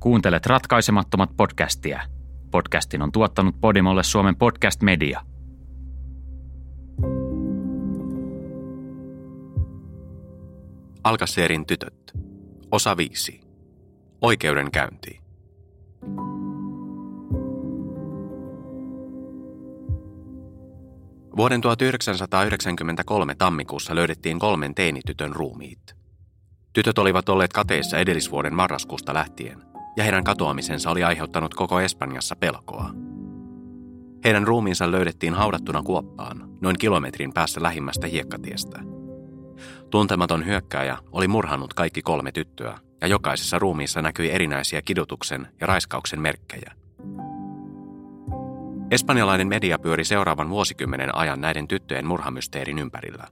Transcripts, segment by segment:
Kuuntelet ratkaisemattomat podcastia. Podcastin on tuottanut Podimolle Suomen podcast media. Alkaseerin tytöt. Osa 5. Oikeudenkäynti. Vuoden 1993 tammikuussa löydettiin kolmen teinitytön ruumiit. Tytöt olivat olleet kateissa edellisvuoden marraskuusta lähtien, ja heidän katoamisensa oli aiheuttanut koko Espanjassa pelkoa. Heidän ruumiinsa löydettiin haudattuna kuoppaan noin kilometrin päässä lähimmästä hiekkatiestä. Tuntematon hyökkääjä oli murhannut kaikki kolme tyttöä, ja jokaisessa ruumiissa näkyi erinäisiä kidutuksen ja raiskauksen merkkejä. Espanjalainen media pyöri seuraavan vuosikymmenen ajan näiden tyttöjen murhamysteerin ympärillä.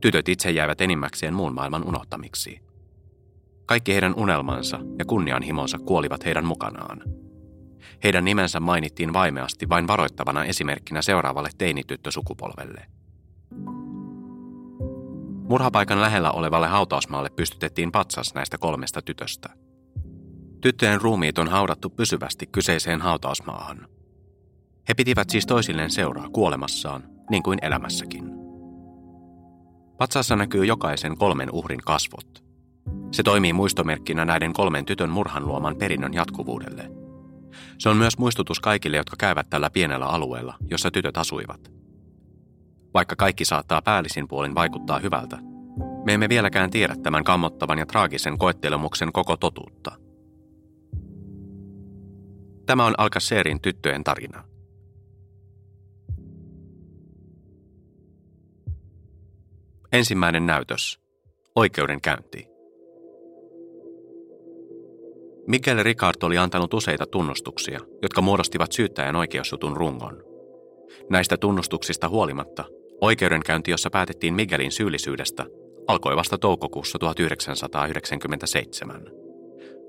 Tytöt itse jäivät enimmäkseen muun maailman unohtamiksi. Kaikki heidän unelmansa ja kunnianhimonsa kuolivat heidän mukanaan. Heidän nimensä mainittiin vaimeasti vain varoittavana esimerkkinä seuraavalle teinityttösukupolvelle. Murhapaikan lähellä olevalle hautausmaalle pystytettiin patsas näistä kolmesta tytöstä. Tyttöjen ruumiit on haudattu pysyvästi kyseiseen hautausmaahan. He pitivät siis toisilleen seuraa kuolemassaan, niin kuin elämässäkin. Patsassa näkyy jokaisen kolmen uhrin kasvot. Se toimii muistomerkkinä näiden kolmen tytön murhan luoman perinnön jatkuvuudelle. Se on myös muistutus kaikille, jotka käyvät tällä pienellä alueella, jossa tytöt asuivat. Vaikka kaikki saattaa päällisin puolin vaikuttaa hyvältä, me emme vieläkään tiedä tämän kammottavan ja traagisen koettelemuksen koko totuutta. Tämä on Alcacerin tyttöjen tarina. Ensimmäinen näytös. Oikeudenkäynti. Miguel Ricard oli antanut useita tunnustuksia, jotka muodostivat syyttäjän oikeusjutun rungon. Näistä tunnustuksista huolimatta, oikeudenkäynti, jossa päätettiin Miguelin syyllisyydestä, alkoi vasta toukokuussa 1997.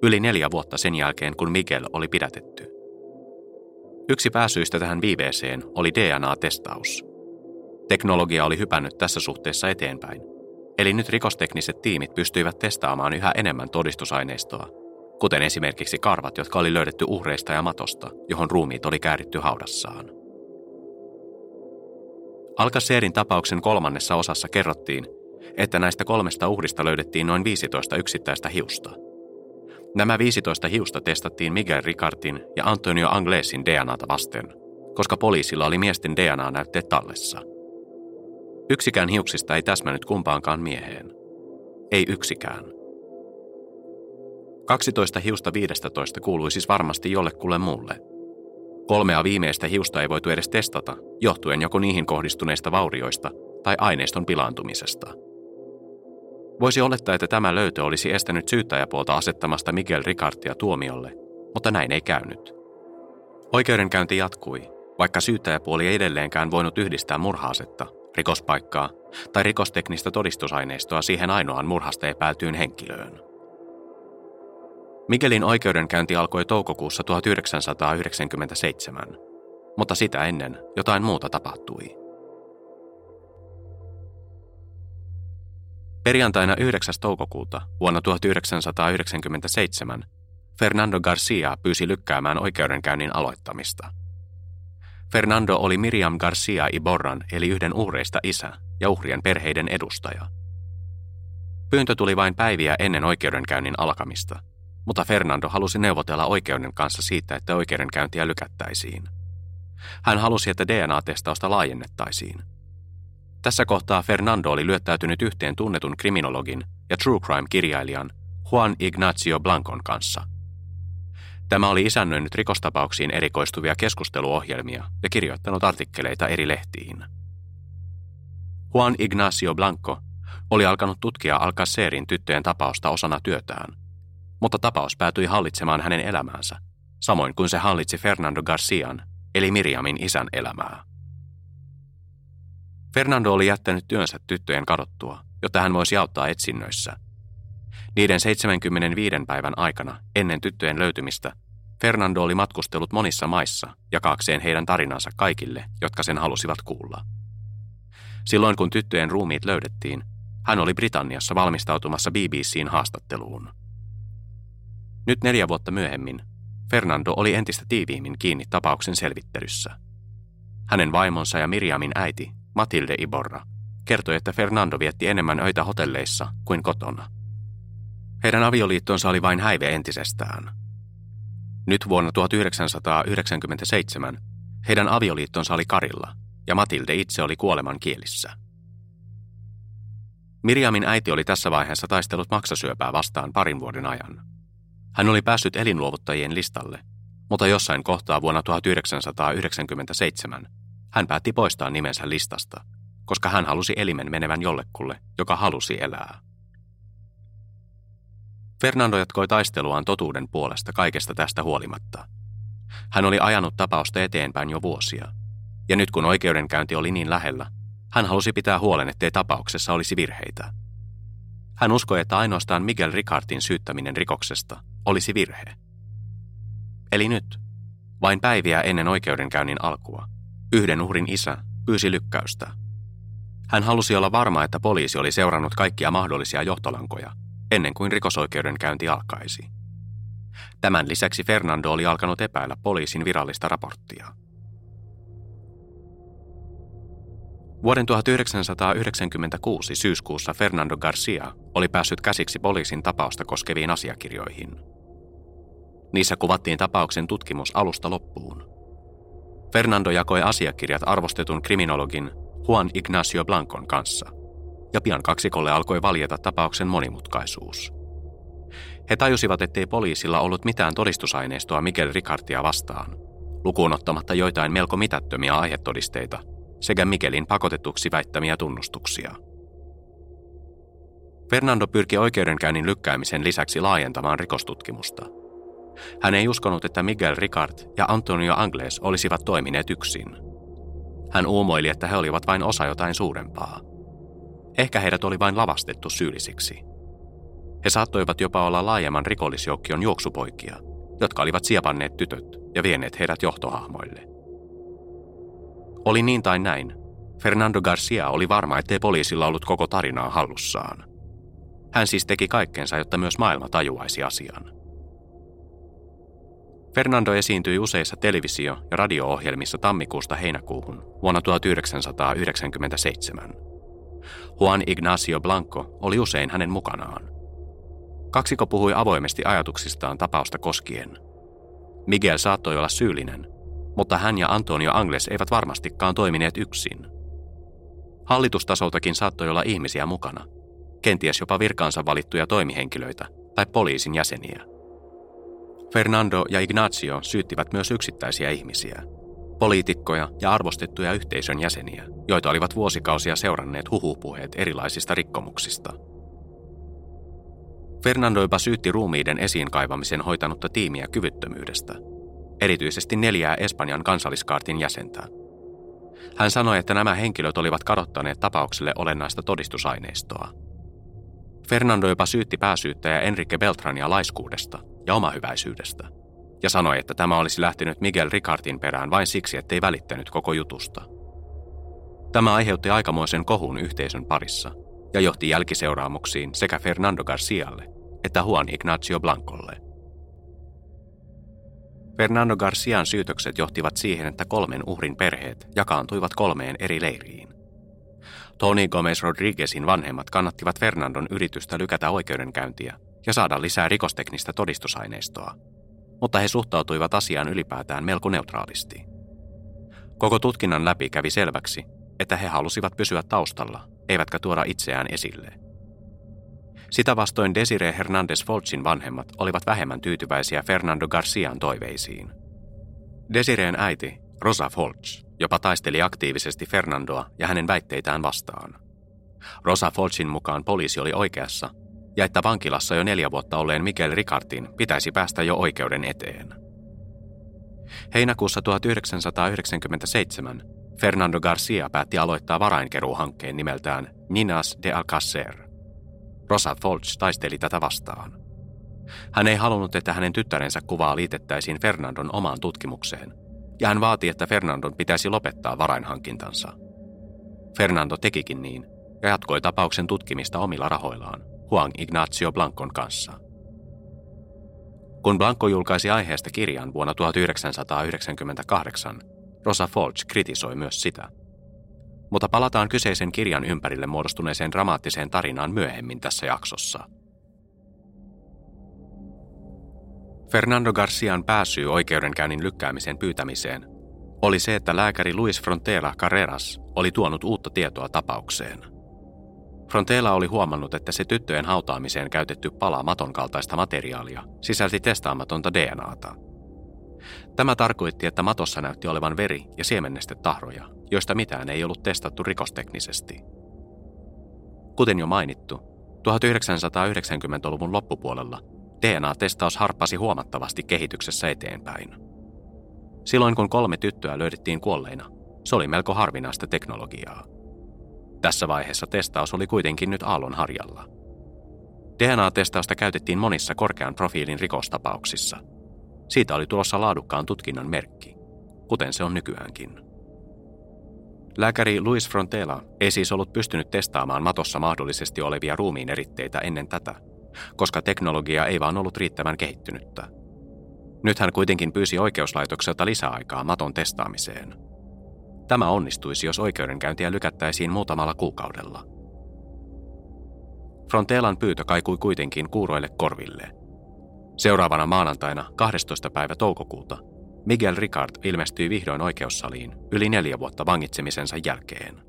Yli neljä vuotta sen jälkeen, kun Miguel oli pidätetty. Yksi pääsyistä tähän viiveeseen oli DNA-testaus. Teknologia oli hypännyt tässä suhteessa eteenpäin, eli nyt rikostekniset tiimit pystyivät testaamaan yhä enemmän todistusaineistoa, kuten esimerkiksi karvat, jotka oli löydetty uhreista ja matosta, johon ruumiit oli kääritty haudassaan. Alcacerin tapauksen kolmannessa osassa kerrottiin, että näistä kolmesta uhrista löydettiin noin 15 yksittäistä hiusta. Nämä 15 hiusta testattiin Miguel Ricardin ja Antonio Anglesin DNAta vasten, koska poliisilla oli miesten DNA-näytteet tallessa – Yksikään hiuksista ei täsmännyt kumpaankaan mieheen. Ei yksikään. 12 hiusta 15 kuului siis varmasti jollekulle muulle. Kolmea viimeistä hiusta ei voitu edes testata, johtuen joko niihin kohdistuneista vaurioista tai aineiston pilaantumisesta. Voisi olettaa, että tämä löytö olisi estänyt syyttäjäpuolta asettamasta Miguel Ricardia tuomiolle, mutta näin ei käynyt. Oikeudenkäynti jatkui, vaikka syyttäjäpuoli ei edelleenkään voinut yhdistää murhaasetta rikospaikkaa tai rikosteknistä todistusaineistoa siihen ainoaan murhasta epäiltyyn henkilöön. Miguelin oikeudenkäynti alkoi toukokuussa 1997, mutta sitä ennen jotain muuta tapahtui. Perjantaina 9. toukokuuta vuonna 1997 Fernando Garcia pyysi lykkäämään oikeudenkäynnin aloittamista – Fernando oli Miriam Garcia Iborran eli yhden uhreista isä ja uhrien perheiden edustaja. Pyyntö tuli vain päiviä ennen oikeudenkäynnin alkamista, mutta Fernando halusi neuvotella oikeuden kanssa siitä, että oikeudenkäyntiä lykättäisiin. Hän halusi, että DNA-testausta laajennettaisiin. Tässä kohtaa Fernando oli lyöttäytynyt yhteen tunnetun kriminologin ja true crime-kirjailijan Juan Ignacio Blancon kanssa – Tämä oli isännöinyt rikostapauksiin erikoistuvia keskusteluohjelmia ja kirjoittanut artikkeleita eri lehtiin. Juan Ignacio Blanco oli alkanut tutkia Alcacerin tyttöjen tapausta osana työtään, mutta tapaus päätyi hallitsemaan hänen elämäänsä, samoin kuin se hallitsi Fernando Garcian, eli Miriamin isän elämää. Fernando oli jättänyt työnsä tyttöjen kadottua, jotta hän voisi auttaa etsinnöissä – niiden 75 päivän aikana ennen tyttöjen löytymistä Fernando oli matkustellut monissa maissa jakaakseen heidän tarinansa kaikille, jotka sen halusivat kuulla. Silloin kun tyttöjen ruumiit löydettiin, hän oli Britanniassa valmistautumassa BBCin haastatteluun. Nyt neljä vuotta myöhemmin Fernando oli entistä tiiviimmin kiinni tapauksen selvittelyssä. Hänen vaimonsa ja Miriamin äiti, Matilde Iborra, kertoi, että Fernando vietti enemmän öitä hotelleissa kuin kotona. Heidän avioliittonsa oli vain häive entisestään. Nyt vuonna 1997 heidän avioliittonsa oli karilla ja Matilde itse oli kuoleman kielissä. Miriamin äiti oli tässä vaiheessa taistellut maksasyöpää vastaan parin vuoden ajan. Hän oli päässyt elinluovuttajien listalle, mutta jossain kohtaa vuonna 1997 hän päätti poistaa nimensä listasta, koska hän halusi elimen menevän jollekulle, joka halusi elää. Fernando jatkoi taisteluaan totuuden puolesta kaikesta tästä huolimatta. Hän oli ajanut tapausta eteenpäin jo vuosia, ja nyt kun oikeudenkäynti oli niin lähellä, hän halusi pitää huolen, ettei tapauksessa olisi virheitä. Hän uskoi, että ainoastaan Miguel Ricardin syyttäminen rikoksesta olisi virhe. Eli nyt, vain päiviä ennen oikeudenkäynnin alkua, yhden uhrin isä pyysi lykkäystä. Hän halusi olla varma, että poliisi oli seurannut kaikkia mahdollisia johtolankoja ennen kuin rikosoikeudenkäynti alkaisi. Tämän lisäksi Fernando oli alkanut epäillä poliisin virallista raporttia. Vuoden 1996 syyskuussa Fernando Garcia oli päässyt käsiksi poliisin tapausta koskeviin asiakirjoihin. Niissä kuvattiin tapauksen tutkimus alusta loppuun. Fernando jakoi asiakirjat arvostetun kriminologin Juan Ignacio Blancon kanssa, ja pian kaksikolle alkoi valjeta tapauksen monimutkaisuus. He tajusivat, ettei poliisilla ollut mitään todistusaineistoa Miguel Ricardia vastaan, lukuun ottamatta joitain melko mitättömiä aihetodisteita – sekä Mikelin pakotetuksi väittämiä tunnustuksia. Fernando pyrki oikeudenkäynnin lykkäämisen lisäksi laajentamaan rikostutkimusta. Hän ei uskonut, että Miguel Ricard ja Antonio Angles olisivat toimineet yksin. Hän uumoili, että he olivat vain osa jotain suurempaa. Ehkä heidät oli vain lavastettu syyllisiksi. He saattoivat jopa olla laajemman rikollisjoukkion juoksupoikia, jotka olivat siepanneet tytöt ja vieneet heidät johtohahmoille. Oli niin tai näin. Fernando Garcia oli varma, ettei poliisilla ollut koko tarinaa hallussaan. Hän siis teki kaikkensa, jotta myös maailma tajuaisi asian. Fernando esiintyi useissa televisio- ja radio-ohjelmissa tammikuusta heinäkuuhun vuonna 1997. Juan Ignacio Blanco oli usein hänen mukanaan. Kaksiko puhui avoimesti ajatuksistaan tapausta koskien. Miguel saattoi olla syyllinen, mutta hän ja Antonio Angles eivät varmastikaan toimineet yksin. Hallitustasoltakin saattoi olla ihmisiä mukana, kenties jopa virkaansa valittuja toimihenkilöitä tai poliisin jäseniä. Fernando ja Ignacio syyttivät myös yksittäisiä ihmisiä, poliitikkoja ja arvostettuja yhteisön jäseniä, joita olivat vuosikausia seuranneet huhupuheet erilaisista rikkomuksista. Fernando jopa syytti ruumiiden esiin kaivamisen hoitanutta tiimiä kyvyttömyydestä – erityisesti neljää Espanjan kansalliskaartin jäsentä. Hän sanoi, että nämä henkilöt olivat kadottaneet tapaukselle olennaista todistusaineistoa. Fernando jopa syytti pääsyyttäjä Enrique Beltrania laiskuudesta ja omahyväisyydestä, ja sanoi, että tämä olisi lähtenyt Miguel Ricardin perään vain siksi, ettei välittänyt koko jutusta. Tämä aiheutti aikamoisen kohun yhteisön parissa ja johti jälkiseuraamuksiin sekä Fernando Garcialle että Juan Ignacio Blancolle – Fernando Garcian syytökset johtivat siihen, että kolmen uhrin perheet jakaantuivat kolmeen eri leiriin. Tony Gomez Rodriguezin vanhemmat kannattivat Fernandon yritystä lykätä oikeudenkäyntiä ja saada lisää rikosteknistä todistusaineistoa, mutta he suhtautuivat asiaan ylipäätään melko neutraalisti. Koko tutkinnan läpi kävi selväksi, että he halusivat pysyä taustalla, eivätkä tuoda itseään esille – sitä vastoin Desiree Hernandez Folchin vanhemmat olivat vähemmän tyytyväisiä Fernando Garcian toiveisiin. Desireen äiti, Rosa Folch, jopa taisteli aktiivisesti Fernandoa ja hänen väitteitään vastaan. Rosa Folchin mukaan poliisi oli oikeassa ja että vankilassa jo neljä vuotta olleen Miguel Ricardin pitäisi päästä jo oikeuden eteen. Heinäkuussa 1997 Fernando Garcia päätti aloittaa varainkeruuhankkeen nimeltään Ninas de Alcacer – Rosa Folch taisteli tätä vastaan. Hän ei halunnut, että hänen tyttärensä kuvaa liitettäisiin Fernandon omaan tutkimukseen, ja hän vaati, että Fernandon pitäisi lopettaa varainhankintansa. Fernando tekikin niin, ja jatkoi tapauksen tutkimista omilla rahoillaan, Juan Ignacio Blancon kanssa. Kun Blanco julkaisi aiheesta kirjan vuonna 1998, Rosa Folch kritisoi myös sitä. Mutta palataan kyseisen kirjan ympärille muodostuneeseen dramaattiseen tarinaan myöhemmin tässä jaksossa. Fernando Garcian pääsyy oikeudenkäynnin lykkäämisen pyytämiseen oli se, että lääkäri Luis Frontera Carreras oli tuonut uutta tietoa tapaukseen – Frontela oli huomannut, että se tyttöjen hautaamiseen käytetty pala maton kaltaista materiaalia sisälsi testaamatonta DNAta. Tämä tarkoitti, että matossa näytti olevan veri- ja siemennestetahroja, joista mitään ei ollut testattu rikosteknisesti. Kuten jo mainittu, 1990-luvun loppupuolella DNA-testaus harppasi huomattavasti kehityksessä eteenpäin. Silloin kun kolme tyttöä löydettiin kuolleina, se oli melko harvinaista teknologiaa. Tässä vaiheessa testaus oli kuitenkin nyt aallon harjalla. DNA-testausta käytettiin monissa korkean profiilin rikostapauksissa. Siitä oli tulossa laadukkaan tutkinnan merkki, kuten se on nykyäänkin. Lääkäri Luis Frontela ei siis ollut pystynyt testaamaan matossa mahdollisesti olevia ruumiin eritteitä ennen tätä, koska teknologia ei vaan ollut riittävän kehittynyttä. Nyt hän kuitenkin pyysi oikeuslaitokselta lisäaikaa maton testaamiseen – Tämä onnistuisi, jos oikeudenkäyntiä lykättäisiin muutamalla kuukaudella. Frontelan pyytö kaikui kuitenkin kuuroille korville. Seuraavana maanantaina 12. päivä toukokuuta Miguel Ricard ilmestyi vihdoin oikeussaliin yli neljä vuotta vangitsemisensa jälkeen.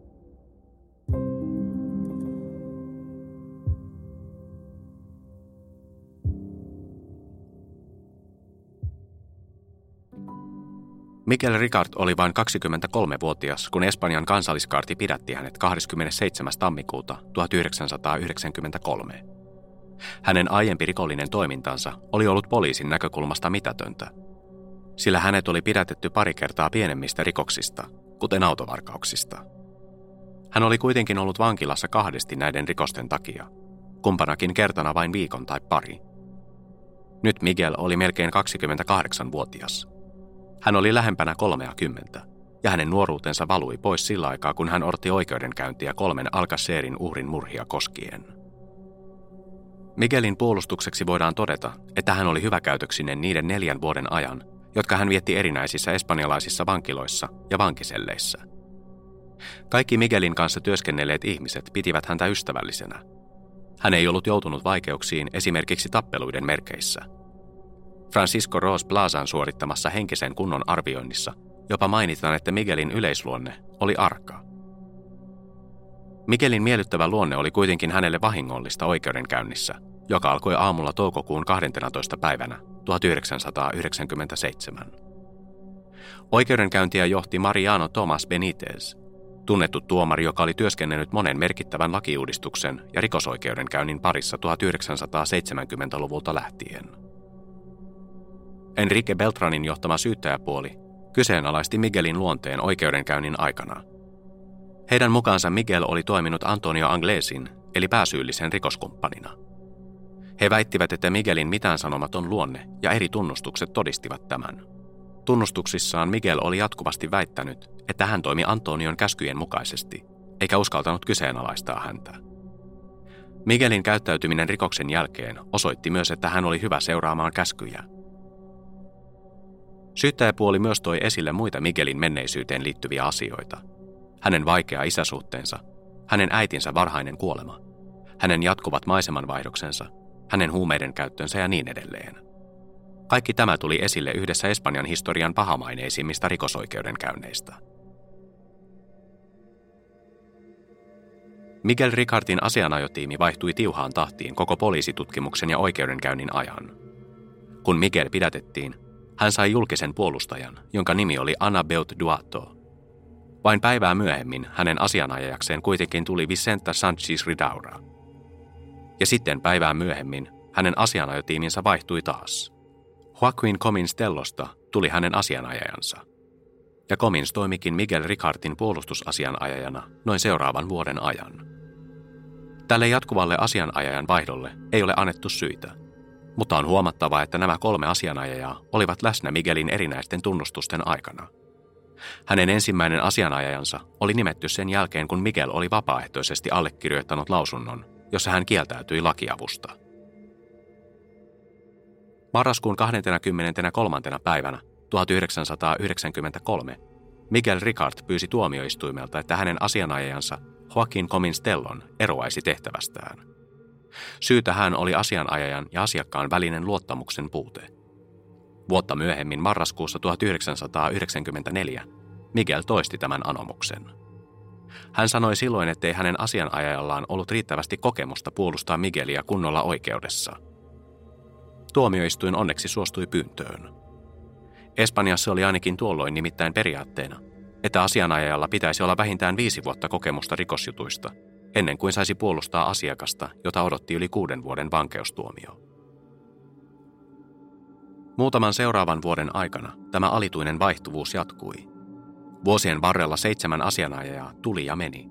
Mikel Ricard oli vain 23-vuotias, kun Espanjan kansalliskaarti pidätti hänet 27. tammikuuta 1993. Hänen aiempi rikollinen toimintansa oli ollut poliisin näkökulmasta mitätöntä, sillä hänet oli pidätetty pari kertaa pienemmistä rikoksista, kuten autovarkauksista. Hän oli kuitenkin ollut vankilassa kahdesti näiden rikosten takia, kumpanakin kertana vain viikon tai pari. Nyt Miguel oli melkein 28-vuotias – hän oli lähempänä 30, ja hänen nuoruutensa valui pois sillä aikaa, kun hän orti oikeudenkäyntiä kolmen Alcacerin uhrin murhia koskien. Miguelin puolustukseksi voidaan todeta, että hän oli hyväkäytöksinen niiden neljän vuoden ajan, jotka hän vietti erinäisissä espanjalaisissa vankiloissa ja vankiselleissä. Kaikki Miguelin kanssa työskennelleet ihmiset pitivät häntä ystävällisenä. Hän ei ollut joutunut vaikeuksiin esimerkiksi tappeluiden merkeissä – Francisco Ross Plazan suorittamassa henkisen kunnon arvioinnissa jopa mainitaan, että Miguelin yleisluonne oli arka. Miguelin miellyttävä luonne oli kuitenkin hänelle vahingollista oikeudenkäynnissä, joka alkoi aamulla toukokuun 12. päivänä 1997. Oikeudenkäyntiä johti Mariano Tomas Benitez, tunnettu tuomari, joka oli työskennellyt monen merkittävän lakiuudistuksen ja rikosoikeudenkäynnin parissa 1970-luvulta lähtien. Enrique Beltranin johtama syyttäjäpuoli kyseenalaisti Miguelin luonteen oikeudenkäynnin aikana. Heidän mukaansa Miguel oli toiminut Antonio Anglesin, eli pääsyyllisen rikoskumppanina. He väittivät, että Miguelin mitään sanomaton luonne ja eri tunnustukset todistivat tämän. Tunnustuksissaan Miguel oli jatkuvasti väittänyt, että hän toimi Antonion käskyjen mukaisesti, eikä uskaltanut kyseenalaistaa häntä. Miguelin käyttäytyminen rikoksen jälkeen osoitti myös, että hän oli hyvä seuraamaan käskyjä – Syyttäjäpuoli myös toi esille muita Miguelin menneisyyteen liittyviä asioita. Hänen vaikea isäsuhteensa, hänen äitinsä varhainen kuolema, hänen jatkuvat maisemanvaihdoksensa, hänen huumeiden käyttönsä ja niin edelleen. Kaikki tämä tuli esille yhdessä Espanjan historian pahamaineisimmista rikosoikeudenkäynneistä. Miguel Ricardin asianajotiimi vaihtui tiuhaan tahtiin koko poliisitutkimuksen ja oikeudenkäynnin ajan. Kun Miguel pidätettiin, hän sai julkisen puolustajan, jonka nimi oli Anna Beut Duato. Vain päivää myöhemmin hänen asianajajakseen kuitenkin tuli Vicenta Sanchez Ridaura. Ja sitten päivää myöhemmin hänen asianajotiiminsä vaihtui taas. Joaquin Comins Tellosta tuli hänen asianajajansa. Ja Comins toimikin Miguel Ricardin puolustusasianajajana noin seuraavan vuoden ajan. Tälle jatkuvalle asianajajan vaihdolle ei ole annettu syitä – mutta on huomattava, että nämä kolme asianajajaa olivat läsnä Miguelin erinäisten tunnustusten aikana. Hänen ensimmäinen asianajajansa oli nimetty sen jälkeen, kun Miguel oli vapaaehtoisesti allekirjoittanut lausunnon, jossa hän kieltäytyi lakiavusta. Marraskuun 23. päivänä 1993 Miguel Ricard pyysi tuomioistuimelta, että hänen asianajajansa Joaquin Cominstellon eroaisi tehtävästään. Syy tähän oli asianajajan ja asiakkaan välinen luottamuksen puute. Vuotta myöhemmin marraskuussa 1994 Miguel toisti tämän anomuksen. Hän sanoi silloin, ettei hänen asianajajallaan ollut riittävästi kokemusta puolustaa Miguelia kunnolla oikeudessa. Tuomioistuin onneksi suostui pyyntöön. Espanjassa oli ainakin tuolloin nimittäin periaatteena, että asianajajalla pitäisi olla vähintään viisi vuotta kokemusta rikosjutuista, ennen kuin saisi puolustaa asiakasta, jota odotti yli kuuden vuoden vankeustuomio. Muutaman seuraavan vuoden aikana tämä alituinen vaihtuvuus jatkui. Vuosien varrella seitsemän asianajajaa tuli ja meni.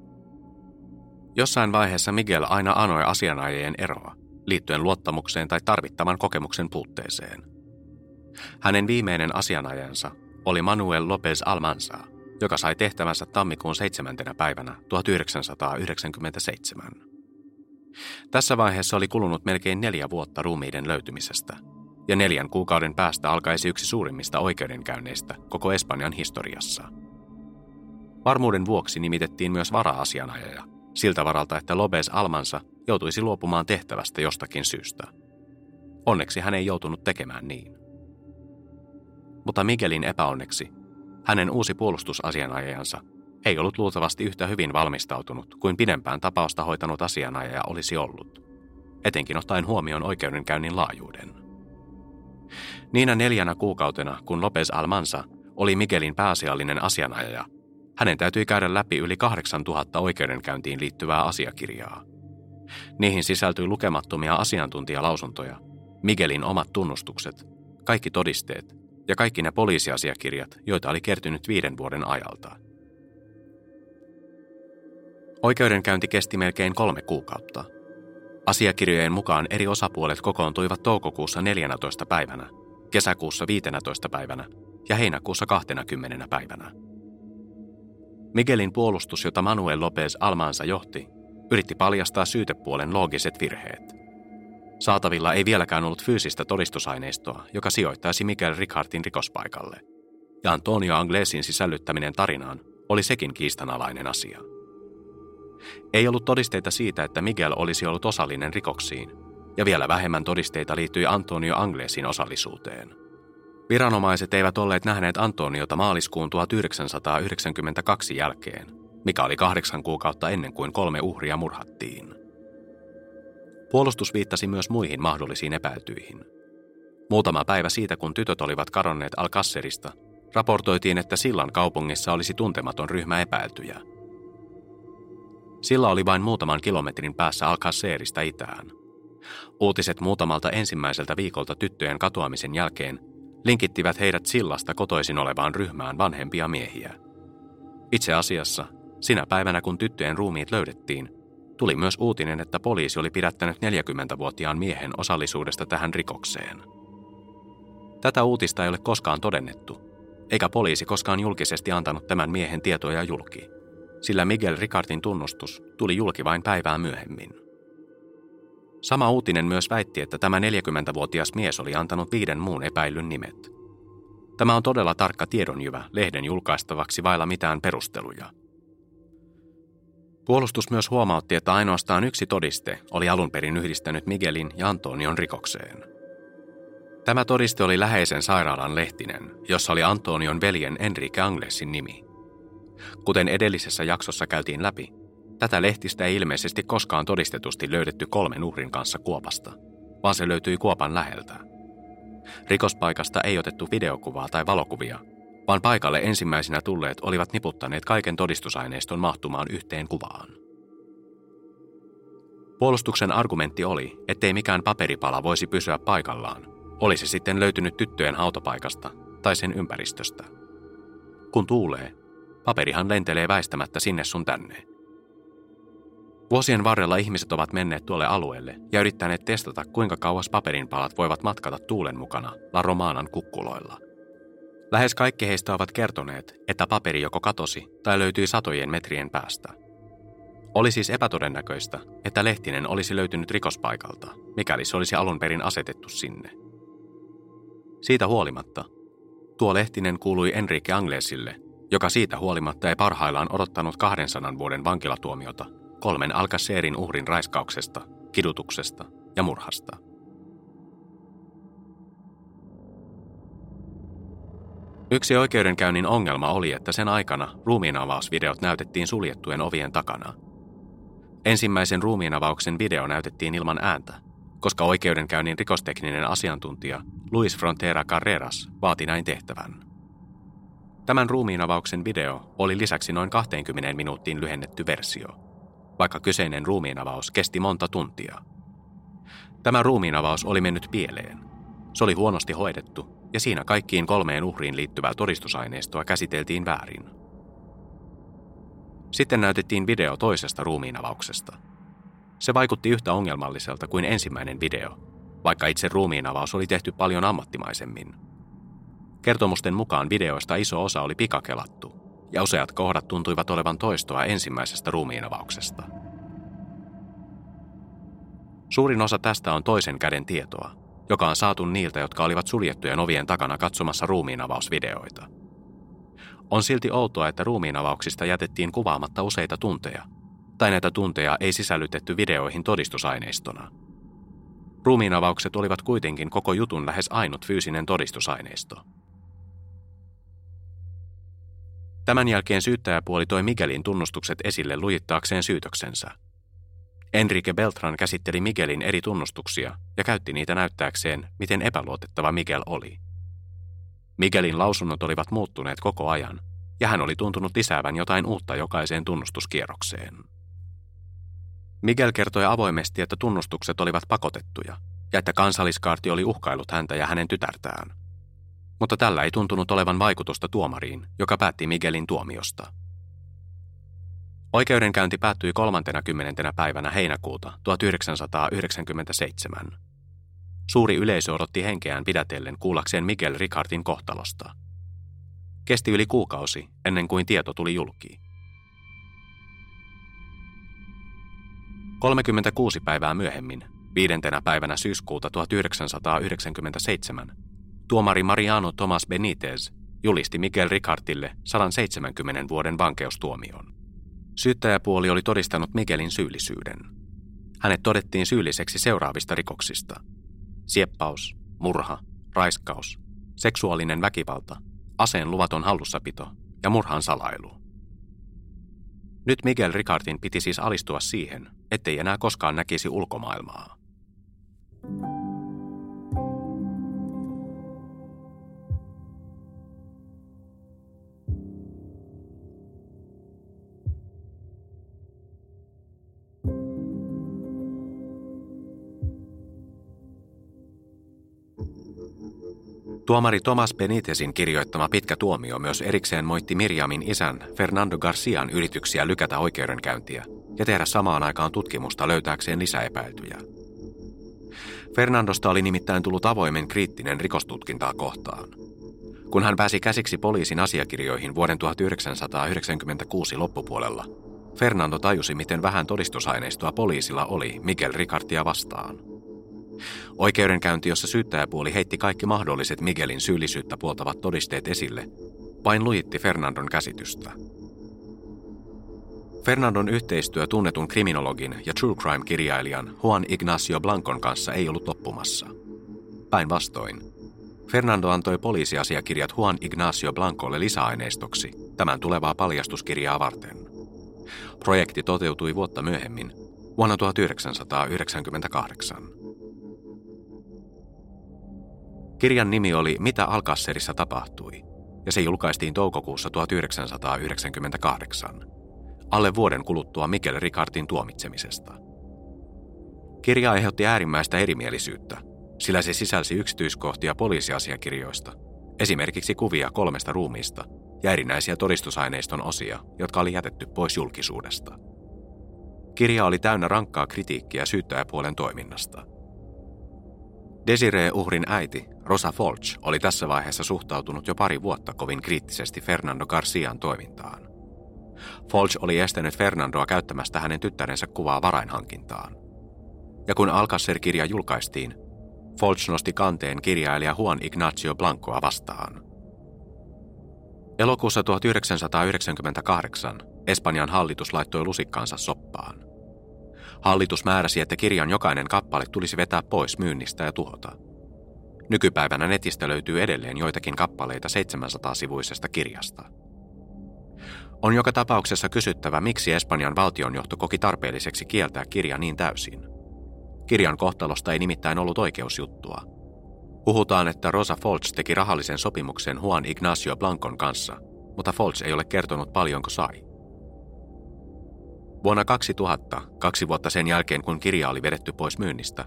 Jossain vaiheessa Miguel aina anoi asianajajien eroa, liittyen luottamukseen tai tarvittavan kokemuksen puutteeseen. Hänen viimeinen asianajansa oli Manuel López Almanza, joka sai tehtävänsä tammikuun 7. päivänä 1997. Tässä vaiheessa oli kulunut melkein neljä vuotta ruumiiden löytymisestä, ja neljän kuukauden päästä alkaisi yksi suurimmista oikeudenkäynneistä koko Espanjan historiassa. Varmuuden vuoksi nimitettiin myös vara-asianajaja, siltä varalta, että Lopez Almansa joutuisi luopumaan tehtävästä jostakin syystä. Onneksi hän ei joutunut tekemään niin. Mutta Miguelin epäonneksi hänen uusi puolustusasianajajansa ei ollut luultavasti yhtä hyvin valmistautunut kuin pidempään tapausta hoitanut asianajaja olisi ollut, etenkin ottaen huomioon oikeudenkäynnin laajuuden. Niinä neljänä kuukautena, kun Lopez Almansa oli Miguelin pääasiallinen asianajaja, hänen täytyi käydä läpi yli 8000 oikeudenkäyntiin liittyvää asiakirjaa. Niihin sisältyi lukemattomia asiantuntijalausuntoja, Miguelin omat tunnustukset, kaikki todisteet ja kaikki ne poliisiasiakirjat, joita oli kertynyt viiden vuoden ajalta. Oikeudenkäynti kesti melkein kolme kuukautta. Asiakirjojen mukaan eri osapuolet kokoontuivat toukokuussa 14. päivänä, kesäkuussa 15. päivänä ja heinäkuussa 20. päivänä. Miguelin puolustus, jota Manuel Lopez Almansa johti, yritti paljastaa syytepuolen loogiset virheet. Saatavilla ei vieläkään ollut fyysistä todistusaineistoa, joka sijoittaisi Miguel Ricardin rikospaikalle. Ja Antonio Anglesin sisällyttäminen tarinaan oli sekin kiistanalainen asia. Ei ollut todisteita siitä, että Miguel olisi ollut osallinen rikoksiin, ja vielä vähemmän todisteita liittyi Antonio Anglesin osallisuuteen. Viranomaiset eivät olleet nähneet Antoniota maaliskuun 1992 jälkeen, mikä oli kahdeksan kuukautta ennen kuin kolme uhria murhattiin. Puolustus viittasi myös muihin mahdollisiin epäiltyihin. Muutama päivä siitä, kun tytöt olivat kadonneet Alcasserista, raportoitiin, että sillan kaupungissa olisi tuntematon ryhmä epäiltyjä. Silla oli vain muutaman kilometrin päässä Alcacerista itään. Uutiset muutamalta ensimmäiseltä viikolta tyttöjen katoamisen jälkeen linkittivät heidät sillasta kotoisin olevaan ryhmään vanhempia miehiä. Itse asiassa, sinä päivänä kun tyttöjen ruumiit löydettiin, Tuli myös uutinen, että poliisi oli pidättänyt 40-vuotiaan miehen osallisuudesta tähän rikokseen. Tätä uutista ei ole koskaan todennettu, eikä poliisi koskaan julkisesti antanut tämän miehen tietoja julki, sillä Miguel Ricardin tunnustus tuli julki vain päivää myöhemmin. Sama uutinen myös väitti, että tämä 40-vuotias mies oli antanut viiden muun epäillyn nimet. Tämä on todella tarkka tiedonjyvä lehden julkaistavaksi vailla mitään perusteluja – Puolustus myös huomautti, että ainoastaan yksi todiste oli alun perin yhdistänyt Miguelin ja Antonion rikokseen. Tämä todiste oli läheisen sairaalan lehtinen, jossa oli Antonion veljen Enrique Anglesin nimi. Kuten edellisessä jaksossa käytiin läpi, tätä lehtistä ei ilmeisesti koskaan todistetusti löydetty kolmen uhrin kanssa kuopasta, vaan se löytyi kuopan läheltä. Rikospaikasta ei otettu videokuvaa tai valokuvia, vaan paikalle ensimmäisenä tulleet olivat niputtaneet kaiken todistusaineiston mahtumaan yhteen kuvaan. Puolustuksen argumentti oli, ettei mikään paperipala voisi pysyä paikallaan, olisi sitten löytynyt tyttöjen hautapaikasta tai sen ympäristöstä. Kun tuulee, paperihan lentelee väistämättä sinne sun tänne. Vuosien varrella ihmiset ovat menneet tuolle alueelle ja yrittäneet testata, kuinka kauas paperinpalat voivat matkata tuulen mukana La Romanan kukkuloilla – Lähes kaikki heistä ovat kertoneet, että paperi joko katosi tai löytyi satojen metrien päästä. Oli siis epätodennäköistä, että Lehtinen olisi löytynyt rikospaikalta, mikäli se olisi alun perin asetettu sinne. Siitä huolimatta, tuo lehtinen kuului Enrique Anglesille, joka siitä huolimatta ei parhaillaan odottanut 200 vuoden vankilatuomiota kolmen Alcacerin uhrin raiskauksesta, kidutuksesta ja murhasta. Yksi oikeudenkäynnin ongelma oli, että sen aikana ruumiinavausvideot näytettiin suljettujen ovien takana. Ensimmäisen ruumiinavauksen video näytettiin ilman ääntä, koska oikeudenkäynnin rikostekninen asiantuntija Luis Frontera Carreras vaati näin tehtävän. Tämän ruumiinavauksen video oli lisäksi noin 20 minuuttiin lyhennetty versio, vaikka kyseinen ruumiinavaus kesti monta tuntia. Tämä ruumiinavaus oli mennyt pieleen. Se oli huonosti hoidettu ja siinä kaikkiin kolmeen uhriin liittyvää todistusaineistoa käsiteltiin väärin. Sitten näytettiin video toisesta ruumiinavauksesta. Se vaikutti yhtä ongelmalliselta kuin ensimmäinen video, vaikka itse ruumiinavaus oli tehty paljon ammattimaisemmin. Kertomusten mukaan videoista iso osa oli pikakelattu, ja useat kohdat tuntuivat olevan toistoa ensimmäisestä ruumiinavauksesta. Suurin osa tästä on toisen käden tietoa, joka on saatu niiltä, jotka olivat suljettujen ovien takana katsomassa ruumiinavausvideoita. On silti outoa, että ruumiinavauksista jätettiin kuvaamatta useita tunteja, tai näitä tunteja ei sisällytetty videoihin todistusaineistona. Ruumiinavaukset olivat kuitenkin koko jutun lähes ainut fyysinen todistusaineisto. Tämän jälkeen syyttäjäpuoli toi Miguelin tunnustukset esille lujittaakseen syytöksensä – Enrique Beltran käsitteli Miguelin eri tunnustuksia ja käytti niitä näyttääkseen, miten epäluotettava Miguel oli. Miguelin lausunnot olivat muuttuneet koko ajan, ja hän oli tuntunut lisäävän jotain uutta jokaiseen tunnustuskierrokseen. Miguel kertoi avoimesti, että tunnustukset olivat pakotettuja ja että kansalliskaarti oli uhkailut häntä ja hänen tytärtään. Mutta tällä ei tuntunut olevan vaikutusta tuomariin, joka päätti Miguelin tuomiosta. Oikeudenkäynti päättyi 30. päivänä heinäkuuta 1997. Suuri yleisö odotti henkeään pidätellen kuullakseen Miguel Ricardin kohtalosta. Kesti yli kuukausi ennen kuin tieto tuli julki. 36 päivää myöhemmin, viidentenä päivänä syyskuuta 1997, tuomari Mariano Tomas Benitez julisti Miguel Ricardille 170 vuoden vankeustuomion. Syyttäjäpuoli oli todistanut Miguelin syyllisyyden. Hänet todettiin syylliseksi seuraavista rikoksista. Sieppaus, murha, raiskaus, seksuaalinen väkivalta, aseen luvaton hallussapito ja murhan salailu. Nyt Miguel Ricardin piti siis alistua siihen, ettei enää koskaan näkisi ulkomaailmaa. Tuomari Tomas Benitezin kirjoittama pitkä tuomio myös erikseen moitti Miriamin isän Fernando Garcian yrityksiä lykätä oikeudenkäyntiä ja tehdä samaan aikaan tutkimusta löytääkseen lisäepäiltyjä. Fernandosta oli nimittäin tullut avoimen kriittinen rikostutkintaa kohtaan. Kun hän pääsi käsiksi poliisin asiakirjoihin vuoden 1996 loppupuolella, Fernando tajusi, miten vähän todistusaineistoa poliisilla oli Miguel Ricardia vastaan. Oikeudenkäynti, jossa syyttäjäpuoli heitti kaikki mahdolliset Miguelin syyllisyyttä puoltavat todisteet esille, vain lujitti Fernandon käsitystä. Fernandon yhteistyö tunnetun kriminologin ja true crime-kirjailijan Juan Ignacio Blancon kanssa ei ollut loppumassa. Päinvastoin, Fernando antoi poliisiasiakirjat Juan Ignacio Blancolle lisäaineistoksi tämän tulevaa paljastuskirjaa varten. Projekti toteutui vuotta myöhemmin, vuonna 1998. Kirjan nimi oli Mitä Alkasserissa tapahtui, ja se julkaistiin toukokuussa 1998, alle vuoden kuluttua Mikel Ricardin tuomitsemisesta. Kirja aiheutti äärimmäistä erimielisyyttä, sillä se sisälsi yksityiskohtia poliisiasiakirjoista, esimerkiksi kuvia kolmesta ruumiista ja erinäisiä todistusaineiston osia, jotka oli jätetty pois julkisuudesta. Kirja oli täynnä rankkaa kritiikkiä syyttäjäpuolen toiminnasta – Desiree-uhrin äiti, Rosa Folch, oli tässä vaiheessa suhtautunut jo pari vuotta kovin kriittisesti Fernando Garcian toimintaan. Folch oli estänyt Fernandoa käyttämästä hänen tyttärensä kuvaa varainhankintaan. Ja kun Alcacer-kirja julkaistiin, Folch nosti kanteen kirjailija Juan Ignacio Blancoa vastaan. Elokuussa 1998 Espanjan hallitus laittoi lusikkaansa soppaan. Hallitus määräsi, että kirjan jokainen kappale tulisi vetää pois myynnistä ja tuhota. Nykypäivänä netistä löytyy edelleen joitakin kappaleita 700-sivuisesta kirjasta. On joka tapauksessa kysyttävä, miksi Espanjan valtionjohto koki tarpeelliseksi kieltää kirja niin täysin. Kirjan kohtalosta ei nimittäin ollut oikeusjuttua. Puhutaan, että Rosa Folch teki rahallisen sopimuksen Juan Ignacio Blancon kanssa, mutta Folch ei ole kertonut paljonko sai. Vuonna 2000, kaksi vuotta sen jälkeen kun kirja oli vedetty pois myynnistä,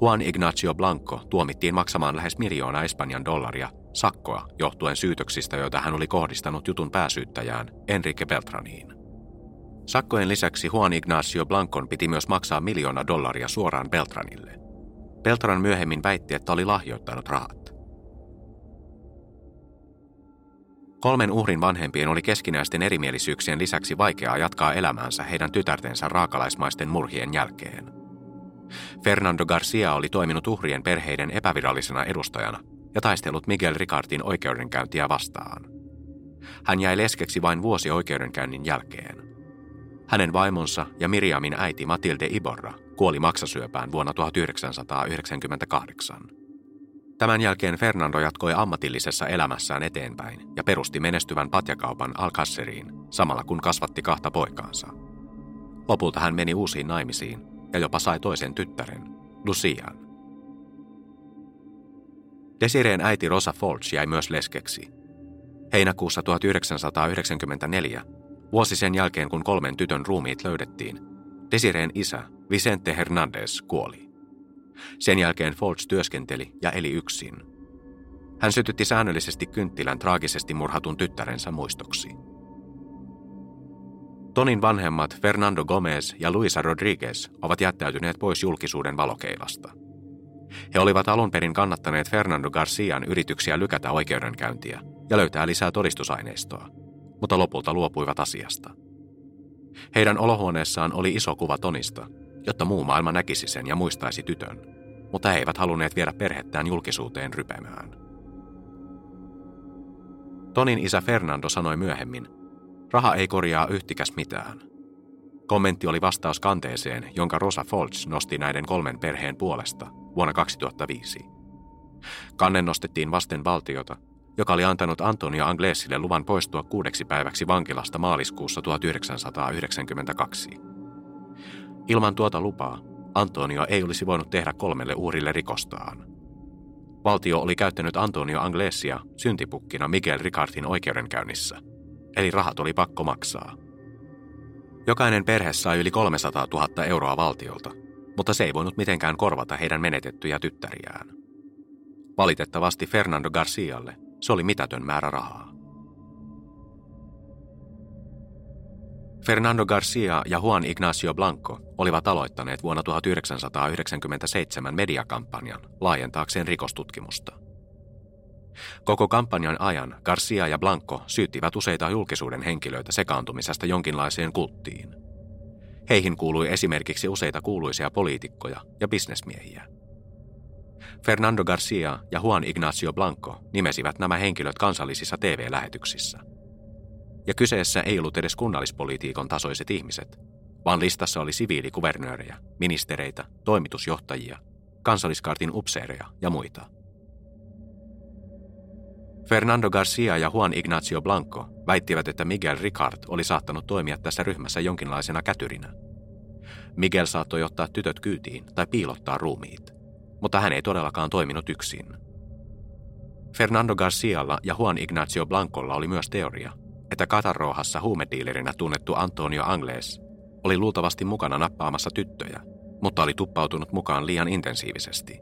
Juan Ignacio Blanco tuomittiin maksamaan lähes miljoona Espanjan dollaria sakkoa johtuen syytöksistä, joita hän oli kohdistanut jutun pääsyyttäjään Enrique Beltraniin. Sakkojen lisäksi Juan Ignacio Blancon piti myös maksaa miljoona dollaria suoraan Beltranille. Beltran myöhemmin väitti, että oli lahjoittanut rahat. Kolmen uhrin vanhempien oli keskinäisten erimielisyyksien lisäksi vaikeaa jatkaa elämäänsä heidän tytärtensä raakalaismaisten murhien jälkeen. Fernando Garcia oli toiminut uhrien perheiden epävirallisena edustajana ja taistellut Miguel Ricardin oikeudenkäyntiä vastaan. Hän jäi leskeksi vain vuosi oikeudenkäynnin jälkeen. Hänen vaimonsa ja Miriamin äiti Matilde Iborra kuoli maksasyöpään vuonna 1998. Tämän jälkeen Fernando jatkoi ammatillisessa elämässään eteenpäin ja perusti menestyvän patjakaupan Alcaceriin, samalla kun kasvatti kahta poikaansa. Lopulta hän meni uusiin naimisiin ja jopa sai toisen tyttären, Lucian. Desireen äiti Rosa Folch jäi myös leskeksi. Heinäkuussa 1994, vuosi sen jälkeen kun kolmen tytön ruumiit löydettiin, Desireen isä Vicente Hernandez kuoli. Sen jälkeen Folch työskenteli ja eli yksin. Hän sytytti säännöllisesti kynttilän traagisesti murhatun tyttärensä muistoksi. Tonin vanhemmat Fernando Gomez ja Luisa Rodriguez ovat jättäytyneet pois julkisuuden valokeilasta. He olivat alun perin kannattaneet Fernando Garcian yrityksiä lykätä oikeudenkäyntiä ja löytää lisää todistusaineistoa, mutta lopulta luopuivat asiasta. Heidän olohuoneessaan oli iso kuva Tonista, jotta muu maailma näkisi sen ja muistaisi tytön, mutta he eivät halunneet viedä perhettään julkisuuteen rypemään. Tonin isä Fernando sanoi myöhemmin, raha ei korjaa yhtikäs mitään. Kommentti oli vastaus kanteeseen, jonka Rosa Folch nosti näiden kolmen perheen puolesta vuonna 2005. Kannen nostettiin vasten valtiota, joka oli antanut Antonio Anglesille luvan poistua kuudeksi päiväksi vankilasta maaliskuussa 1992. Ilman tuota lupaa Antonio ei olisi voinut tehdä kolmelle uhrille rikostaan. Valtio oli käyttänyt Antonio Anglesia syntipukkina Miguel Ricardin oikeudenkäynnissä, eli rahat oli pakko maksaa. Jokainen perhe sai yli 300 000 euroa valtiolta, mutta se ei voinut mitenkään korvata heidän menetettyjä tyttäriään. Valitettavasti Fernando Garcialle se oli mitätön määrä rahaa. Fernando Garcia ja Juan Ignacio Blanco olivat aloittaneet vuonna 1997 mediakampanjan laajentaakseen rikostutkimusta. Koko kampanjan ajan Garcia ja Blanco syyttivät useita julkisuuden henkilöitä sekaantumisesta jonkinlaiseen kulttiin. Heihin kuului esimerkiksi useita kuuluisia poliitikkoja ja bisnesmiehiä. Fernando Garcia ja Juan Ignacio Blanco nimesivät nämä henkilöt kansallisissa TV-lähetyksissä – ja kyseessä ei ollut edes kunnallispolitiikon tasoiset ihmiset, vaan listassa oli siviilikuvernöörejä, ministereitä, toimitusjohtajia, kansalliskartin upseereja ja muita. Fernando Garcia ja Juan Ignacio Blanco väittivät, että Miguel Ricard oli saattanut toimia tässä ryhmässä jonkinlaisena kätyrinä. Miguel saattoi ottaa tytöt kyytiin tai piilottaa ruumiit, mutta hän ei todellakaan toiminut yksin. Fernando Garcialla ja Juan Ignacio Blancolla oli myös teoria, että Katarrohassa huumediilerinä tunnettu Antonio Angles oli luultavasti mukana nappaamassa tyttöjä, mutta oli tuppautunut mukaan liian intensiivisesti.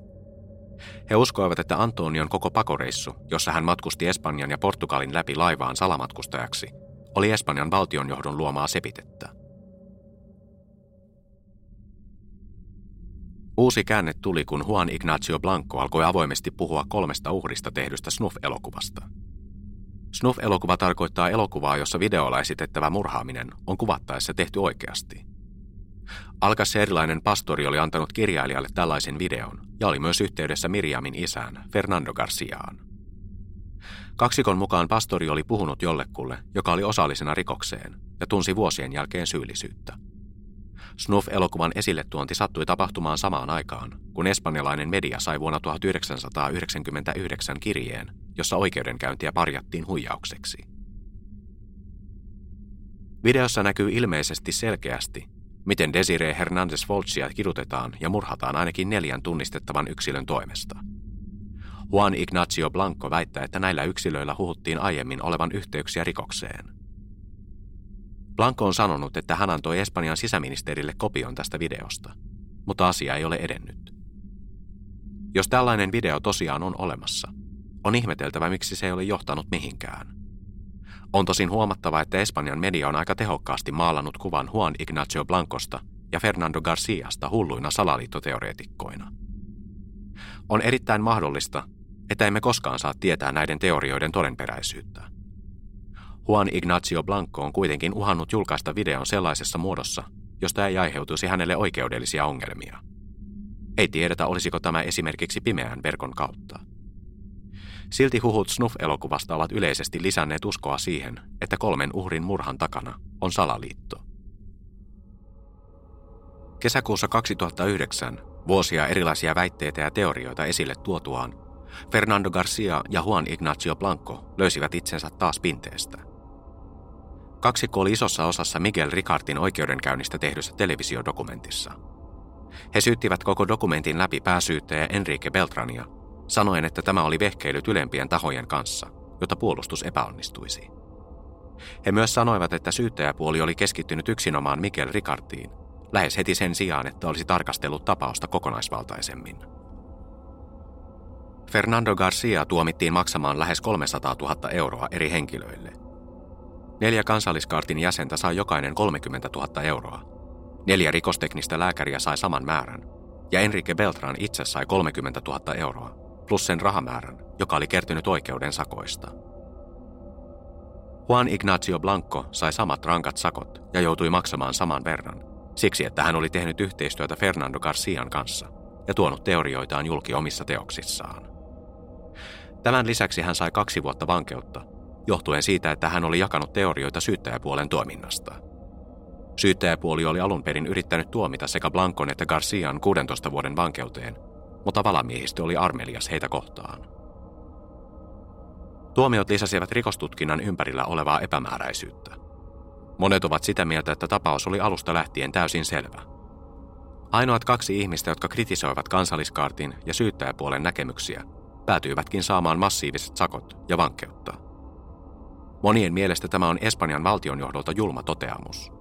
He uskoivat, että Antonion koko pakoreissu, jossa hän matkusti Espanjan ja Portugalin läpi laivaan salamatkustajaksi, oli Espanjan valtionjohdon luomaa sepitettä. Uusi käänne tuli, kun Juan Ignacio Blanco alkoi avoimesti puhua kolmesta uhrista tehdystä snuff-elokuvasta – Snuff-elokuva tarkoittaa elokuvaa, jossa videolla esitettävä murhaaminen on kuvattaessa tehty oikeasti. Alcacerilainen pastori oli antanut kirjailijalle tällaisen videon ja oli myös yhteydessä Miriamin isään, Fernando Garciaan. Kaksikon mukaan pastori oli puhunut jollekulle, joka oli osallisena rikokseen ja tunsi vuosien jälkeen syyllisyyttä. Snuff-elokuvan esille tuonti sattui tapahtumaan samaan aikaan, kun espanjalainen media sai vuonna 1999 kirjeen, jossa oikeudenkäyntiä parjattiin huijaukseksi. Videossa näkyy ilmeisesti selkeästi, miten Desiree Hernandez Voltsia kidutetaan ja murhataan ainakin neljän tunnistettavan yksilön toimesta. Juan Ignacio Blanco väittää, että näillä yksilöillä huhuttiin aiemmin olevan yhteyksiä rikokseen. Blanco on sanonut, että hän antoi Espanjan sisäministerille kopion tästä videosta, mutta asia ei ole edennyt. Jos tällainen video tosiaan on olemassa, on ihmeteltävä, miksi se ei ole johtanut mihinkään. On tosin huomattava, että Espanjan media on aika tehokkaasti maalannut kuvan Juan Ignacio Blancosta ja Fernando Garciasta hulluina salaliittoteoreetikkoina. On erittäin mahdollista, että emme koskaan saa tietää näiden teorioiden todenperäisyyttä. Juan Ignacio Blanco on kuitenkin uhannut julkaista videon sellaisessa muodossa, josta ei aiheutuisi hänelle oikeudellisia ongelmia. Ei tiedetä, olisiko tämä esimerkiksi pimeän verkon kautta. Silti huhut Snuff-elokuvasta ovat yleisesti lisänneet uskoa siihen, että kolmen uhrin murhan takana on salaliitto. Kesäkuussa 2009 vuosia erilaisia väitteitä ja teorioita esille tuotuaan, Fernando Garcia ja Juan Ignacio Blanco löysivät itsensä taas pinteestä. Kaksikko oli isossa osassa Miguel Ricardin oikeudenkäynnistä tehdyssä televisiodokumentissa. He syyttivät koko dokumentin läpi pääsyyttäjä Enrique Beltrania sanoen, että tämä oli vehkeilyt ylempien tahojen kanssa, jotta puolustus epäonnistuisi. He myös sanoivat, että syyttäjäpuoli oli keskittynyt yksinomaan Mikel Ricardiin, lähes heti sen sijaan, että olisi tarkastellut tapausta kokonaisvaltaisemmin. Fernando Garcia tuomittiin maksamaan lähes 300 000 euroa eri henkilöille. Neljä kansalliskaartin jäsentä sai jokainen 30 000 euroa. Neljä rikosteknistä lääkäriä sai saman määrän, ja Enrique Beltran itse sai 30 000 euroa plus sen rahamäärän, joka oli kertynyt oikeuden sakoista. Juan Ignacio Blanco sai samat rankat sakot ja joutui maksamaan saman verran, siksi että hän oli tehnyt yhteistyötä Fernando Garcian kanssa ja tuonut teorioitaan julki omissa teoksissaan. Tämän lisäksi hän sai kaksi vuotta vankeutta, johtuen siitä, että hän oli jakanut teorioita syyttäjäpuolen toiminnasta. Syyttäjäpuoli oli alun perin yrittänyt tuomita sekä Blancon että Garcian 16 vuoden vankeuteen, mutta valamiehistö oli armelias heitä kohtaan. Tuomiot lisäsivät rikostutkinnan ympärillä olevaa epämääräisyyttä. Monet ovat sitä mieltä, että tapaus oli alusta lähtien täysin selvä. Ainoat kaksi ihmistä, jotka kritisoivat kansalliskaartin ja syyttäjäpuolen näkemyksiä, päätyivätkin saamaan massiiviset sakot ja vankeutta. Monien mielestä tämä on Espanjan valtionjohdolta julma toteamus.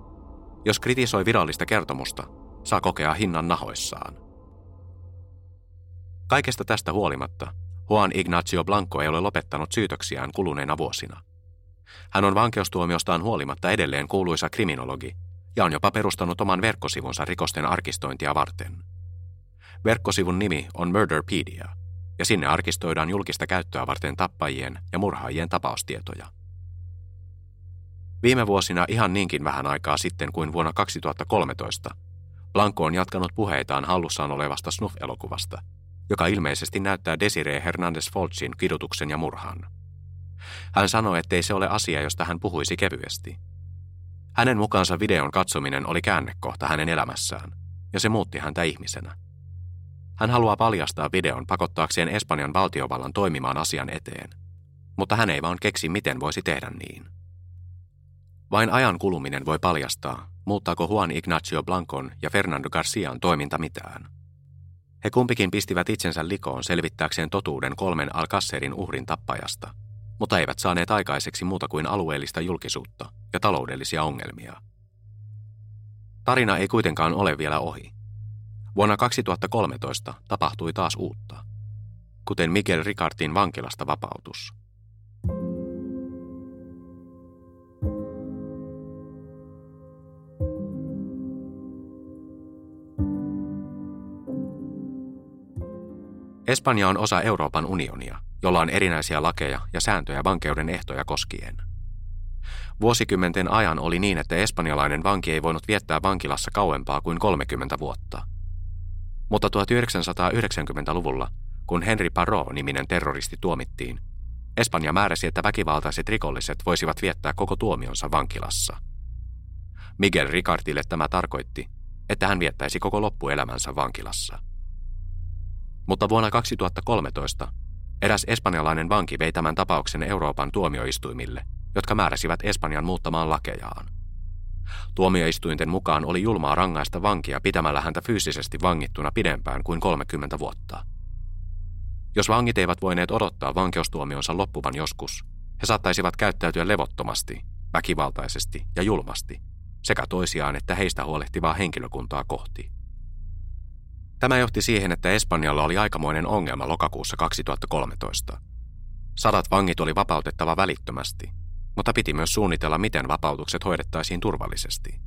Jos kritisoi virallista kertomusta, saa kokea hinnan nahoissaan. Kaikesta tästä huolimatta, Juan Ignacio Blanco ei ole lopettanut syytöksiään kuluneina vuosina. Hän on vankeustuomiostaan huolimatta edelleen kuuluisa kriminologi ja on jopa perustanut oman verkkosivunsa rikosten arkistointia varten. Verkkosivun nimi on Murderpedia, ja sinne arkistoidaan julkista käyttöä varten tappajien ja murhaajien tapaustietoja. Viime vuosina ihan niinkin vähän aikaa sitten kuin vuonna 2013, Blanco on jatkanut puheitaan hallussaan olevasta Snuff-elokuvasta – joka ilmeisesti näyttää Desiree Hernandez Folchin kidutuksen ja murhan. Hän sanoi, ettei se ole asia, josta hän puhuisi kevyesti. Hänen mukaansa videon katsominen oli käännekohta hänen elämässään, ja se muutti häntä ihmisenä. Hän haluaa paljastaa videon pakottaakseen Espanjan valtiovallan toimimaan asian eteen, mutta hän ei vaan keksi, miten voisi tehdä niin. Vain ajan kuluminen voi paljastaa, muuttaako Juan Ignacio Blancon ja Fernando Garcian toiminta mitään. He kumpikin pistivät itsensä likoon selvittääkseen totuuden kolmen Alcasserin uhrin tappajasta, mutta eivät saaneet aikaiseksi muuta kuin alueellista julkisuutta ja taloudellisia ongelmia. Tarina ei kuitenkaan ole vielä ohi. Vuonna 2013 tapahtui taas uutta, kuten Miguel Ricardin vankilasta vapautus. Espanja on osa Euroopan unionia, jolla on erinäisiä lakeja ja sääntöjä vankeuden ehtoja koskien. Vuosikymmenten ajan oli niin, että espanjalainen vanki ei voinut viettää vankilassa kauempaa kuin 30 vuotta. Mutta 1990-luvulla, kun Henry Parot-niminen terroristi tuomittiin, Espanja määräsi, että väkivaltaiset rikolliset voisivat viettää koko tuomionsa vankilassa. Miguel Ricardille tämä tarkoitti, että hän viettäisi koko loppuelämänsä vankilassa. Mutta vuonna 2013 eräs espanjalainen vanki vei tämän tapauksen Euroopan tuomioistuimille, jotka määräsivät Espanjan muuttamaan lakejaan. Tuomioistuinten mukaan oli julmaa rangaista vankia pitämällä häntä fyysisesti vangittuna pidempään kuin 30 vuotta. Jos vangit eivät voineet odottaa vankeustuomionsa loppuvan joskus, he saattaisivat käyttäytyä levottomasti, väkivaltaisesti ja julmasti, sekä toisiaan että heistä huolehtivaa henkilökuntaa kohti. Tämä johti siihen, että Espanjalla oli aikamoinen ongelma lokakuussa 2013. Sadat vangit oli vapautettava välittömästi, mutta piti myös suunnitella, miten vapautukset hoidettaisiin turvallisesti.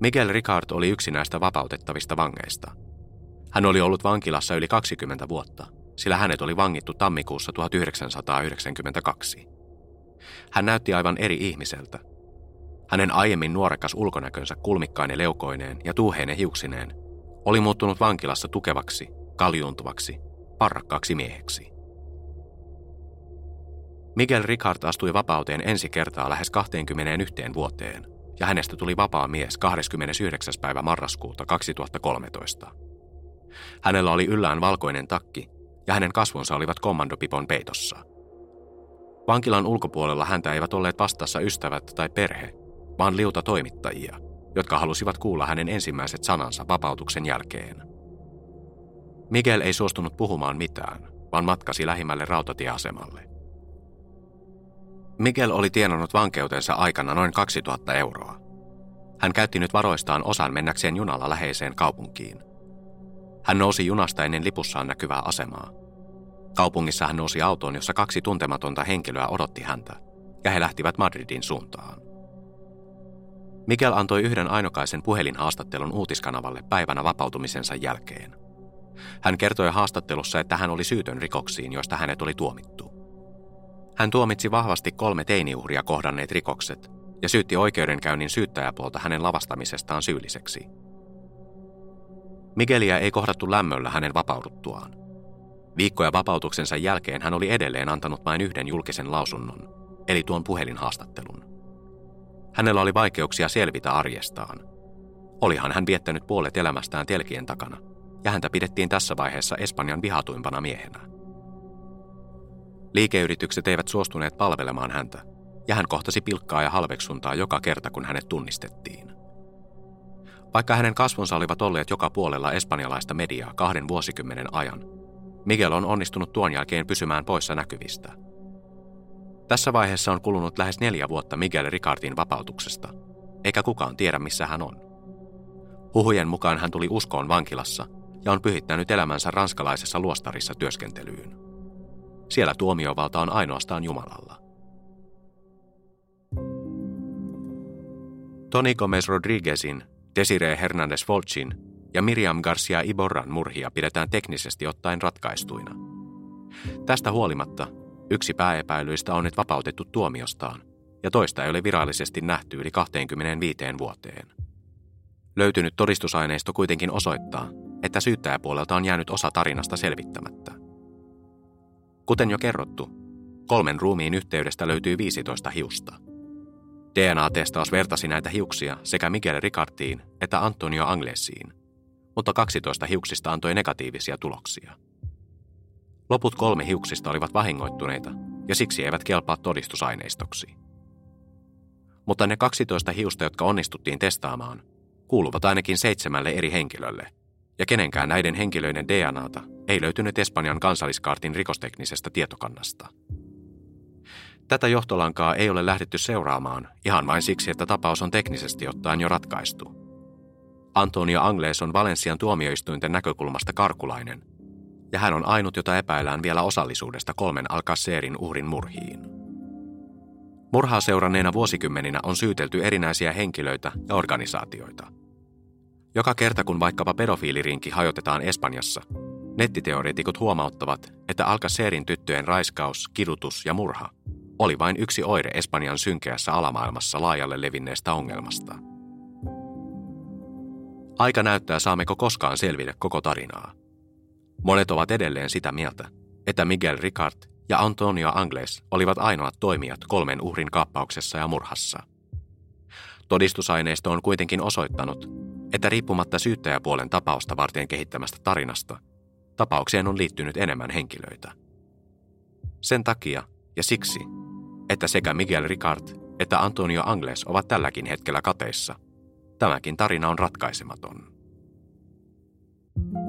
Miguel Ricard oli yksi näistä vapautettavista vangeista. Hän oli ollut vankilassa yli 20 vuotta, sillä hänet oli vangittu tammikuussa 1992. Hän näytti aivan eri ihmiseltä. Hänen aiemmin nuorekas ulkonäkönsä kulmikkainen leukoineen ja tuuheinen hiuksineen oli muuttunut vankilassa tukevaksi, kaljuuntuvaksi, parrakkaaksi mieheksi. Miguel Ricard astui vapauteen ensi kertaa lähes 21 vuoteen, ja hänestä tuli vapaa mies 29. päivä marraskuuta 2013. Hänellä oli yllään valkoinen takki, ja hänen kasvonsa olivat kommandopipon peitossa. Vankilan ulkopuolella häntä eivät olleet vastassa ystävät tai perhe, vaan liuta toimittajia, jotka halusivat kuulla hänen ensimmäiset sanansa vapautuksen jälkeen. Miguel ei suostunut puhumaan mitään, vaan matkasi lähimmälle rautatieasemalle. Miguel oli tienannut vankeutensa aikana noin 2000 euroa. Hän käytti nyt varoistaan osan mennäkseen junalla läheiseen kaupunkiin. Hän nousi junasta ennen lipussaan näkyvää asemaa. Kaupungissa hän nousi autoon, jossa kaksi tuntematonta henkilöä odotti häntä, ja he lähtivät Madridin suuntaan. Miguel antoi yhden ainokaisen puhelinhaastattelun uutiskanavalle päivänä vapautumisensa jälkeen. Hän kertoi haastattelussa, että hän oli syytön rikoksiin, joista hänet oli tuomittu. Hän tuomitsi vahvasti kolme teiniuhria kohdanneet rikokset ja syytti oikeudenkäynnin syyttäjäpuolta hänen lavastamisestaan syylliseksi. Miguelia ei kohdattu lämmöllä hänen vapauduttuaan. Viikkoja vapautuksensa jälkeen hän oli edelleen antanut vain yhden julkisen lausunnon, eli tuon puhelinhaastattelun. Hänellä oli vaikeuksia selvitä arjestaan. Olihan hän viettänyt puolet elämästään telkien takana, ja häntä pidettiin tässä vaiheessa Espanjan vihatuimpana miehenä. Liikeyritykset eivät suostuneet palvelemaan häntä, ja hän kohtasi pilkkaa ja halveksuntaa joka kerta, kun hänet tunnistettiin. Vaikka hänen kasvonsa olivat olleet joka puolella espanjalaista mediaa kahden vuosikymmenen ajan, Miguel on onnistunut tuon jälkeen pysymään poissa näkyvistä – tässä vaiheessa on kulunut lähes neljä vuotta Miguel Ricardin vapautuksesta, eikä kukaan tiedä missä hän on. Huhujen mukaan hän tuli uskoon vankilassa ja on pyhittänyt elämänsä ranskalaisessa luostarissa työskentelyyn. Siellä tuomiovalta on ainoastaan Jumalalla. Toni Gomez Rodriguezin, Desiree Hernandez Volchin ja Miriam Garcia Iborran murhia pidetään teknisesti ottaen ratkaistuina. Tästä huolimatta Yksi pääepäilyistä on nyt vapautettu tuomiostaan, ja toista ei ole virallisesti nähty yli 25 vuoteen. Löytynyt todistusaineisto kuitenkin osoittaa, että syyttäjäpuolelta on jäänyt osa tarinasta selvittämättä. Kuten jo kerrottu, kolmen ruumiin yhteydestä löytyy 15 hiusta. DNA-testaus vertasi näitä hiuksia sekä Miguel Ricartiin että Antonio Anglesiin, mutta 12 hiuksista antoi negatiivisia tuloksia. Loput kolme hiuksista olivat vahingoittuneita ja siksi eivät kelpaa todistusaineistoksi. Mutta ne 12 hiusta, jotka onnistuttiin testaamaan, kuuluvat ainakin seitsemälle eri henkilölle, ja kenenkään näiden henkilöiden DNAta ei löytynyt Espanjan kansalliskaartin rikosteknisestä tietokannasta. Tätä johtolankaa ei ole lähdetty seuraamaan ihan vain siksi, että tapaus on teknisesti ottaen jo ratkaistu. Antonio Angles on Valensian tuomioistuinten näkökulmasta karkulainen – ja hän on ainut, jota epäillään vielä osallisuudesta kolmen Alcacerin uhrin murhiin. Murhaa seuranneena vuosikymmeninä on syytelty erinäisiä henkilöitä ja organisaatioita. Joka kerta kun vaikkapa pedofiilirinki hajotetaan Espanjassa, nettiteoreetikot huomauttavat, että Alcacerin tyttöjen raiskaus, kidutus ja murha oli vain yksi oire Espanjan synkeässä alamaailmassa laajalle levinneestä ongelmasta. Aika näyttää saammeko koskaan selvitä koko tarinaa. Monet ovat edelleen sitä mieltä, että Miguel Ricard ja Antonio Angles olivat ainoat toimijat kolmen uhrin kaappauksessa ja murhassa. Todistusaineisto on kuitenkin osoittanut, että riippumatta syyttäjäpuolen tapausta varten kehittämästä tarinasta, tapaukseen on liittynyt enemmän henkilöitä. Sen takia ja siksi, että sekä Miguel Ricard että Antonio Angles ovat tälläkin hetkellä kateissa, tämäkin tarina on ratkaisematon. thank you